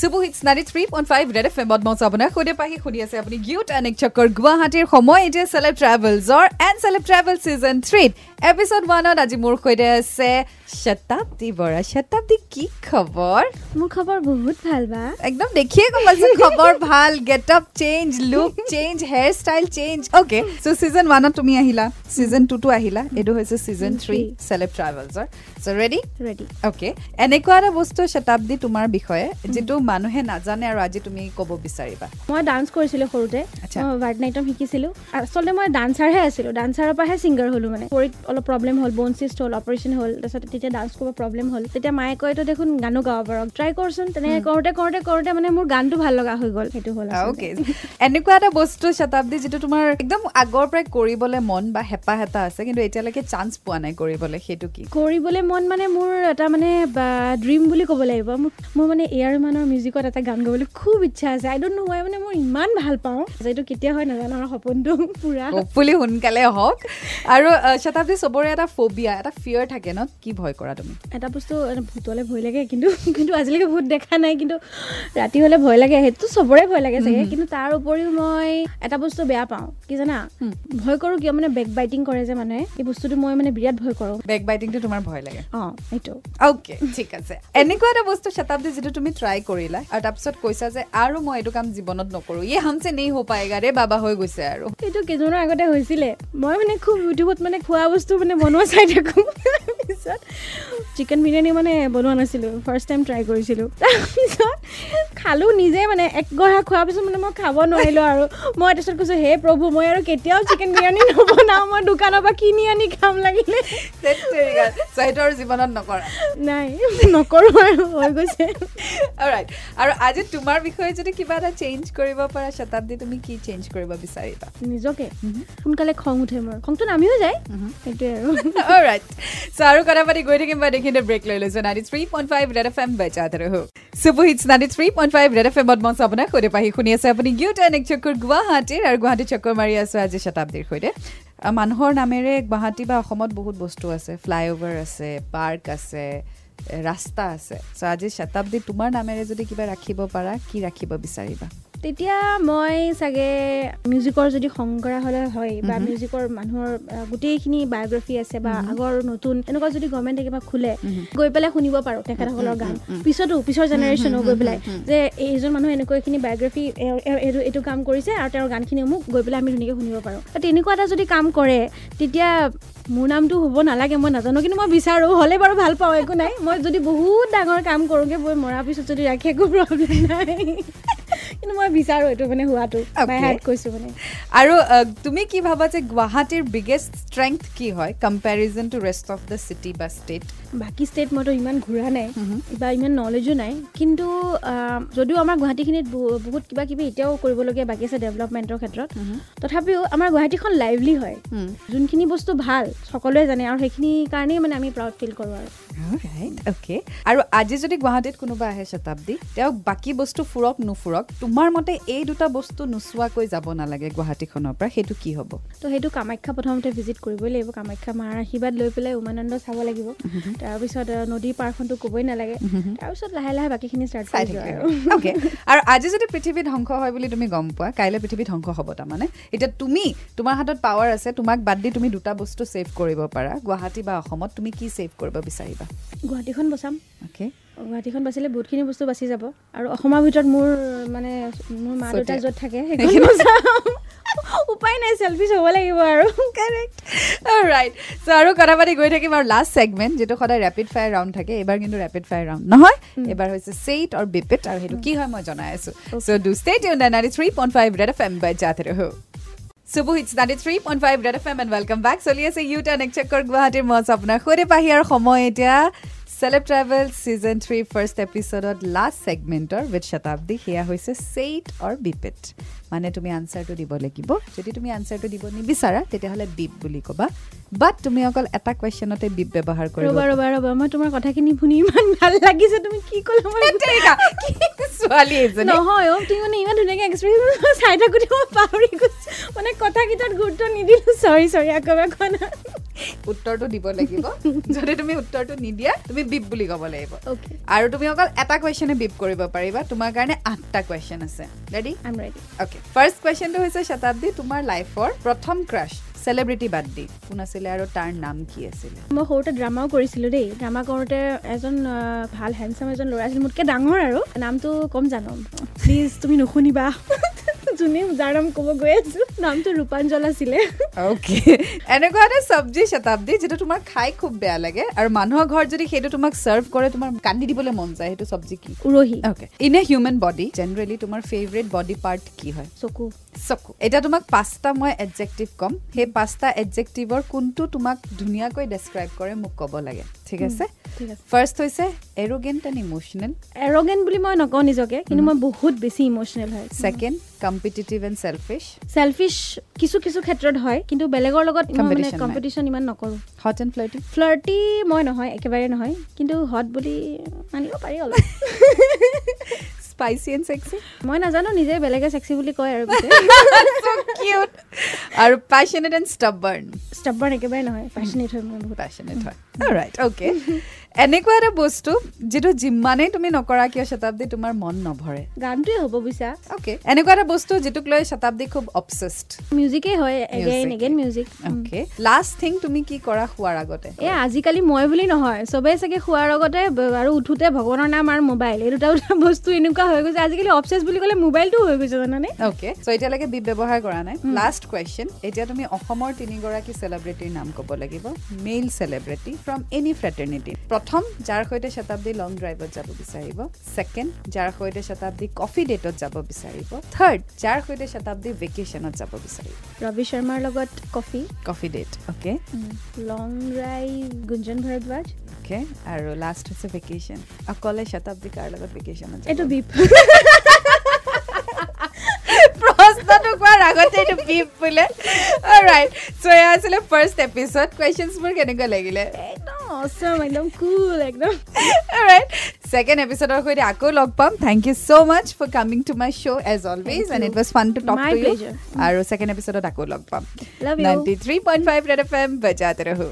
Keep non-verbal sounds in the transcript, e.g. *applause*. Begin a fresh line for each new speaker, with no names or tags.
চুবু hits ninety three point five red F এমত মঞ্চ আপোনাক সুধে পাহি শুনি আছে আপুনি গিউট এনেক চক্কৰ গুৱাহাটীৰ সময়। এতিয়া চেলেব ট্ৰেভেলছৰ এণ্ড চেলেব ট্ৰেভেল ছিজন থ্ৰীত এপিছড ওৱানত আজি মোৰ সৈতে আছে শতাব্দী বৰা। শতাব্দী কি খবৰ?
মোৰ খবৰ বহুত ভাল বা?
একদম দেখিয়ে গম পাইছো খবৰ ভাল get up change look change hair style change okay so' season ওৱানত তুমি আহিলা ছিজন টুটো আহিলা এইটো হৈছে ছিজন থ্ৰী চেলেব ট্ৰেভেলছৰ চ' ৰেডি
ৰেডি
অ'কে এনেকুৱা এটা বস্তু শতাব্দী তোমাৰ বিষয়ে যিটো মানুহে নাজানে আৰু আজি তুমি ক'ব বিচাৰিবা।
মই ডান্স কৰিছিলোঁ সৰুতে। মই ভাৰত নাট্যম শিকিছিলোঁ। আচলতে মই ডান্সাৰহে আছিলোঁ। ডান্সাৰৰ পৰাহে ছিংগাৰ হ'লোঁ মানে। ভৰিত অলপ প্ৰব্লেম হ'ল বন চিষ্ট হ'ল অপাৰেশ্যন হ'ল তাৰপিছত তেতিয়া ডান্স কৰিব প্ৰব্লেম হ'ল। তেতিয়া মায়ে কয় তই দেখোন গানো গাব পাৰ। ট্ৰাই কৰচোন। তেনেকৈ কৰোঁতে কৰোঁতে কৰোঁতে মানে মোৰ গানটো ভাল লগা হৈ গ'ল। সেইটো হ'ল
অ'কে এনেকুৱা এটা বস্তু শতাব্দী যিটো তোমাৰ একদম আগৰ পৰাই কৰিবলৈ মন বা হেঁপাহ এটা আছে কিন্তু এতিয়ালৈকে চান্স পোৱা নাই কৰিবলৈ। সেইটো কি?
কৰিবলৈ মন মানে মোৰ এটা মানে ড্ৰিম বুলি ক'ব লাগিব। মোৰ মানে এয়াৰ মানৰ মিউজিকত এটা গান গাবলৈ খুব ইচ্ছা আছে। আই ডোণ্ট নো ৱাই মানে মই ইমান ভাল পাওঁ। যে এইটো কেতিয়া হয় নাজানো আৰু সপোনটো *laughs* পূৰা।
হোপফুলি সোনকালে হওক। আৰু শতাব্দী চবৰে এটা ফবিয়া এটা ফিয়াৰ থাকে ন? কি ভয় কৰা তুমি?
এটা বস্তু ভূতলৈ ভয় লাগে কিন্তু কিন্তু আজিলৈকে ভূত দেখা নাই কিন্তু ৰাতি হ'লে ভয় লাগে সেইটো চবৰে ভয় লাগে চাগে। কিন্তু তাৰ উপৰিও মই এটা বস্তু বেয়া পাওঁ কি জানা। ভয় কৰোঁ কিয়? মানে বেক বাইটিং কৰে যে মানে এই বস্তুটো মই মানে বিৰাট ভয় কৰোঁ।
বেক বাইটিংটো তোমাৰ ভয় লাগে।
অঁ সেইটো।
অ'কে ঠিক আছে। এনেকুৱা এটা বস্তু শতাব্দী যিটো তুমি ট্ৰাই কৰিলা আৰু তাৰপিছত কৈছা যে আৰু মই এইটো কাম জীৱনত নকৰোঁ। ইয়ে হামছে নেই হ'ব পায়েগা ৰে বাবা হৈ গৈছে আৰু।
এইটো কেইজনৰ আগতে হৈছিলে। মই মানে খুব ইউটিউবত মানে খোৱা বস্তু মানে বনোৱা চাই থাকোঁ। তাৰপিছত চিকেন বিৰিয়ানী মানে বনোৱা নাছিলোঁ। ফাৰ্ষ্ট টাইম ট্ৰাই কৰিছিলোঁ। তাৰপিছত খালোঁ নিজে মানে এক গঢ়া খোৱাৰ পিছত মানে মই খাব নোৱাৰিলোঁ আৰু। মই তাৰপিছত কৈছোঁ হে প্ৰভু মই আৰু কেতিয়াও চিকেন বিৰিয়ানী নবনাওঁ মই দোকানৰ পৰা কিনি আনি খাম লাগিলে।
চ' জীৱনত নকৰা।
নাই নকৰোঁ আৰু হৈ গৈছে.
আৰু আজি তোমাৰ বিষয়ে যদি কিবা এটা চেঞ্জ কৰিব পাৰা শতাব্দী তুমি কি চেঞ্জ কৰিব বিচাৰিবা?
নিজকে? সোনকালে খং উঠে মোৰ। খংটো নামিও যায় সেইটোৱে আৰু। *laughs*
Alright. So আৰু কথা পাতি গৈ থাকিম বা দেখিলে ব্ৰেক লৈ লৈছো। Ninety three point five red F M বেচাতে ৰহো চুবু hits ninety three point five red F এমত মঞ্চ আপোনাক সৈতে পাহি শুনি আছে আপুনি গিউট এক চক্কৰ গুৱাহাটীৰ আৰু গুৱাহাটী চক্কৰ মাৰি আছো আজি শতাব্দীৰ সৈতে। মানুহৰ নামেৰে গুৱাহাটী বা অসমত বহুত বস্তু আছে ফ্লাইঅভাৰ আছে পাৰ্ক আছে ৰাস্তা আছে। চ' আজি শতাব্দী তোমাৰ নামেৰে যদি কিবা ৰাখিব পাৰা কি ৰাখিব বিচাৰিবা?
তেতিয়া মই চাগে মিউজিকৰ যদি সংগ কৰা হ'লে হয় বা. মিউজিকৰ মানুহৰ গোটেইখিনি বায়'গ্ৰাফি আছে বা আগৰ নতুন এনেকুৱা যদি গভৰ্ণমেণ্টে কিবা খোলে গৈ পেলাই শুনিব পাৰোঁ তেখেতসকলৰ গান। পিছতো পিছৰ জেনেৰেশ্যনো গৈ পেলাই। যে এইজন মানুহ এনেকৈ এইখিনি বায়'গ্ৰাফি এইটো এইটো কাম কৰিছে আৰু তেওঁৰ গানখিনি মোক গৈ পেলাই আমি ধুনীয়াকৈ শুনিব পাৰোঁ। তেনেকুৱা এটা যদি কাম কৰে তেতিয়া মোৰ নামটো হ'ব নালাগে মই নাজানো। কিন্তু মই বিচাৰোঁ হ'লে বাৰু ভাল পাওঁ একো নাই। মই যদি বহুত ডাঙৰ কাম কৰোঁগৈ মই মৰাৰ পিছত যদি ৰাখি একো প্ৰব্লেম নাই। কিন্তু মই বিচাৰোঁ এইটো মানে হোৱাটো. হাৰ্ট কৈছোঁ মানে
আৰু তুমি কি ভাবা যে গুৱাহাটীৰ বিগেষ্ট ষ্ট্ৰেংথ কি হয় comparison to rest of the city বা ষ্টেট
বাকী ষ্টেট মইতো ইমান ঘূৰা নাই. বা ইমান নলেজো নাই। কিন্তু যদিও আমাৰ গুৱাহাটীখিনিত বহু- বহুত কিবা কিবি এতিয়াও কৰিবলগীয়া বাকী আছে ডেভেলপমেণ্টৰ ক্ষেত্ৰত তথাপিও আমাৰ গুৱাহাটীখন লাইভলি হয়। যোনখিনি বস্তু ভাল সকলোৱে জানে আৰু সেইখিনি কাৰণেই মানে আমি প্ৰাউড ফিল কৰোঁ আৰু।
অ'কে আৰু আজি যদি গুৱাহাটীত কোনোবা আহে শতাব্দী তেওঁক বাকী বস্তু ফুৰক নুফুৰক তোমাৰ মতে এই দুটা বস্তু নোচোৱাকৈ যাব নালাগে গুৱাহাটীখনৰ পৰা সেইটো কি হ'ব?
তো সেইটো কামাখ্যা প্ৰথমতে ভিজিট কৰিবই লাগিব। কামাখ্যা মাৰ আশীৰ্বাদ লৈ পেলাই উমানন্দ চাব লাগিব। তাৰপিছত নদীৰ পাৰখনটো ক'বই নালাগে। তাৰপিছত লাহে লাহে বাকীখিনি ষ্টাৰ্ট
চাই থাকিলে
আৰু।
অ'কে আৰু আজি যদি পৃথিৱী ধ্বংস হয় বুলি তুমি গম পোৱা কাইলৈ পৃথিৱী ধ্বংস হ'ব তাৰমানে। এতিয়া তুমি তোমাৰ হাতত পাৱাৰ আছে তোমাক বাদ দি তুমি দুটা বস্তু ছেভ কৰিব পাৰা। গুৱাহাটী বা অসমত তুমি কি ছেভ কৰিব বিচাৰিবা?
গুৱাহাটীখন বচাম।
অ'কে
গুৱাহাটীখন বাচিলে বহুতখিনি বস্তু বাচি যাব। আৰু অসমৰ ভিতৰত মোৰ মানে মোৰ মা দেউতা। য'ত থাকে *laughs* সেইখন। *laughs* উপায় নাই চেল্ফিছ হ'ব লাগিব আৰু।
কাৰেক্ট ৰাইট চ' আৰু কথা পাতি গৈ থাকিম আৰু লাষ্ট ছেগমেণ্ট যিটো সদায় ৰেপিড ফায়াৰ ৰাউণ্ড থাকে এইবাৰ কিন্তু ৰেপিড ফায়াৰ ৰাউণ্ড নহয়। এইবাৰ হৈছে ছেইট আৰু বিপিট আৰু সেইটো কি হয় মই জনাই আছোঁ। So do stay Yoon ninety three point five red F M by জাতে ৰহো চুবু hits ninety three point five red F M and welcome back চলি আছে ইউ টান এক চেকৰ গুৱাহাটীৰ মঞ্চ আপোনাৰ সৈতে পাহি আৰু সময় এতিয়া। Celeb travel season three first এপিছডত last ছেগমেণ্টৰ উইথ শতাব্দী সেয়া হৈছে ছেইট অৰ বিপিট মানে তুমি আনচাৰটো দিব লাগিব। যদি তুমি আনচাৰটো দিব নিবিচাৰা তেতিয়াহ'লে বিপ বুলি ক'বা। বাট তুমি অকল এটা কুৱেশ্যনতে বিপ ব্যৱহাৰ কৰিব
ৰ'বা ৰ'বা ৰ'বা মই তোমাৰ কথাখিনি শুনি ইমান ভাল লাগিছে। তুমি কি ক'লা
ছোৱালী এজনী।
নহয় অ' তুমি মানে ইমান ধুনীয়াকৈ এক্সপ্ৰেছ চাই থাকোঁতে মই পাহৰি গৈছোঁ। মানে কথাকেইটাত গুৰুত্ব নিদিলোঁ। চৰি চৰি আকৌ এবাৰ কোৱা নাই
উত্তৰটো দিব লাগিব। *laughs* যদি তুমি উত্তৰটো নিদিয়া তুমি বিপ বুলি ক'ব লাগিব। আৰু তুমি অকল এটা কুৱেশ্যনে বিপ কৰিব পাৰিবা তোমাৰ কাৰণে আঠটা কুৱেশ্যন আছে। ৰেডি অ'কে ফাৰ্ষ্ট কুৱেশ্যনটো হৈছে শতাব্দী তোমাৰ লাইফৰ প্ৰথম ক্ৰাছ চেলিব্ৰিটি বাদ দি। কোন আছিলে আৰু তাৰ নাম কি আছিলে?
মই সৰুতে ড্ৰামাও কৰিছিলোঁ দেই। ড্ৰামা কৰোঁতে এজন ভাল হেণ্ডচাম এজন ল'ৰা আছিল মোতকৈ ডাঙৰ আৰু। নামটো কম জানো। প্লিজ তুমি নুশুনিবা। যোনে যাৰ নাম ক'ব গৈ আছোঁ। নামটো ৰূপাঞ্জল আছিলে।
অ'কে এনেকুৱা এটা চব্জি শতাব্দী যিটো তোমাৰ খাই খুব বেয়া লাগে আৰু মানুহৰ ঘৰত যদি সেইটো তোমাক চাৰ্ভ কৰে তোমাৰ কান্দি দিবলৈ মন যায় সেইটো চব্জি কি?
উৰহি।
Okay in a human body generally তোমাৰ ফেভৰেট বডি পাৰ্ট কি হয়?
চকু।
চকু। এতিয়া তোমাক পাঁচটা মই এডজেক্টিভ ক'ম। সেই পাঁচটা এডজেক্টিভৰ কোনটো তোমাক ধুনীয়াকৈ ডেছক্ৰাইব কৰে মোক ক'ব লাগে। ঠিক আছে? ফাৰ্ষ্ট হৈছে এৰোগেণ্ট এণ্ড ইম'চনেল
এৰগেণ্ট বুলি মই নকওঁ নিজকে কিন্তু মই বহুত বেছি ইম'চনেল হয়।
Second competitive and selfish
selfish কিছু কিছু ক্ষেত্ৰত হয় কিন্তু বেলেগৰ লগত। কম্পিটিশ্যন ইমান নকৰোঁ।
হট এণ্ড ফ্লাৰ্টি
ফ্লাৰ্টি মই নহয় একেবাৰে নহয় কিন্তু হট বুলি মানিব পাৰি অলপ।
স্পাইচি এণ্ড ছেক্সি
মই নাজানো নিজে বেলেগে চেক্সি বুলি কয় আৰু
কিউট *laughs* আৰু পেশ্যনেট এণ্ড ষ্টাবাৰ্ণ
ষ্টাব্বাৰ্ণ একেবাৰে নহয় পেশ্যনেট হয় মই বহুত।
পেশ্যনেট হয়। ৰাইট অ'কে *laughs* এনেকুৱা এটা বস্তু যিটো যিমানেই তুমি নকৰা কিয় শতাব্দী তোমাৰ মন নভৰে?
গানটোৱে হ'ব বুজিছা
অ'কে এনেকুৱা এটা বস্তু যিটোক লৈ শতাব্দী খুব অবচেষ্ট
মিউজিকেই হয় again. Again music
okay last thing তুমি কি কৰা শোৱাৰ আগতে?
এ আজিকালি মই বুলি নহয় চবেই চাগে খোৱাৰ আগতে আৰু উঠোতে ভগৱানৰ নাম আৰু মোবাইল এই দুটা দুটা বস্তু এনেকুৱা হৈ গৈছে আজিকালি অবচেছ বুলি ক'লে মোবাইলটো হৈ গৈছে জানানে?
অ'কে চ' এতিয়ালৈকে বিপ ব্যৱহাৰ কৰা নাই। লাষ্ট কুৱেশ্যন এতিয়া তুমি অসমৰ তিনিগৰাকী চেলিব্ৰিটিৰ নাম ক'ব লাগিব। Male celebrity from any fraternity প্ৰথম যাৰ সৈতে শতাব্দী লং ড্ৰাইভত যাব বিচাৰিব। ছেকেণ্ড যাৰ সৈতে শতাব্দী কফি ডেটত যাব বিচাৰিব। থাৰ্ড যাৰ সৈতে শতাব্দী ভেকেশ্যনত যাব বিচাৰিব।
ৰবি শৰ্মাৰ লগত coffee
coffee date okay
long drive Gunjan Bharadwaj?
Okay আৰু লাষ্ট হৈছে ভেকেশ্যন অকলে শতাব্দী কাৰ লগত ভেকেশ্যনত
এইটো বিপ *laughs*
প্ৰশ্নটো কোৱাৰ আগতে এইটো বিপ বোলে। ৰাইট চ' এয়া আছিলে ফাৰ্ষ্ট এপিছড কুৱেশ্যনছবোৰ কেনেকুৱা লাগিলে?
একদম অচম একদম কুল একদম
ৰাইট ছেকেণ্ড এপিছডৰ সৈতে আকৌ লগ পাম thank you so' much for coming to my show' as always
Thank
and
you.
It was fun to talk
My
to you
pleasure.
আৰু ছেকেণ্ড এপিছডত আকৌ লগ পাম
Love you.
Ninety three point five red F M বজাতে ৰহো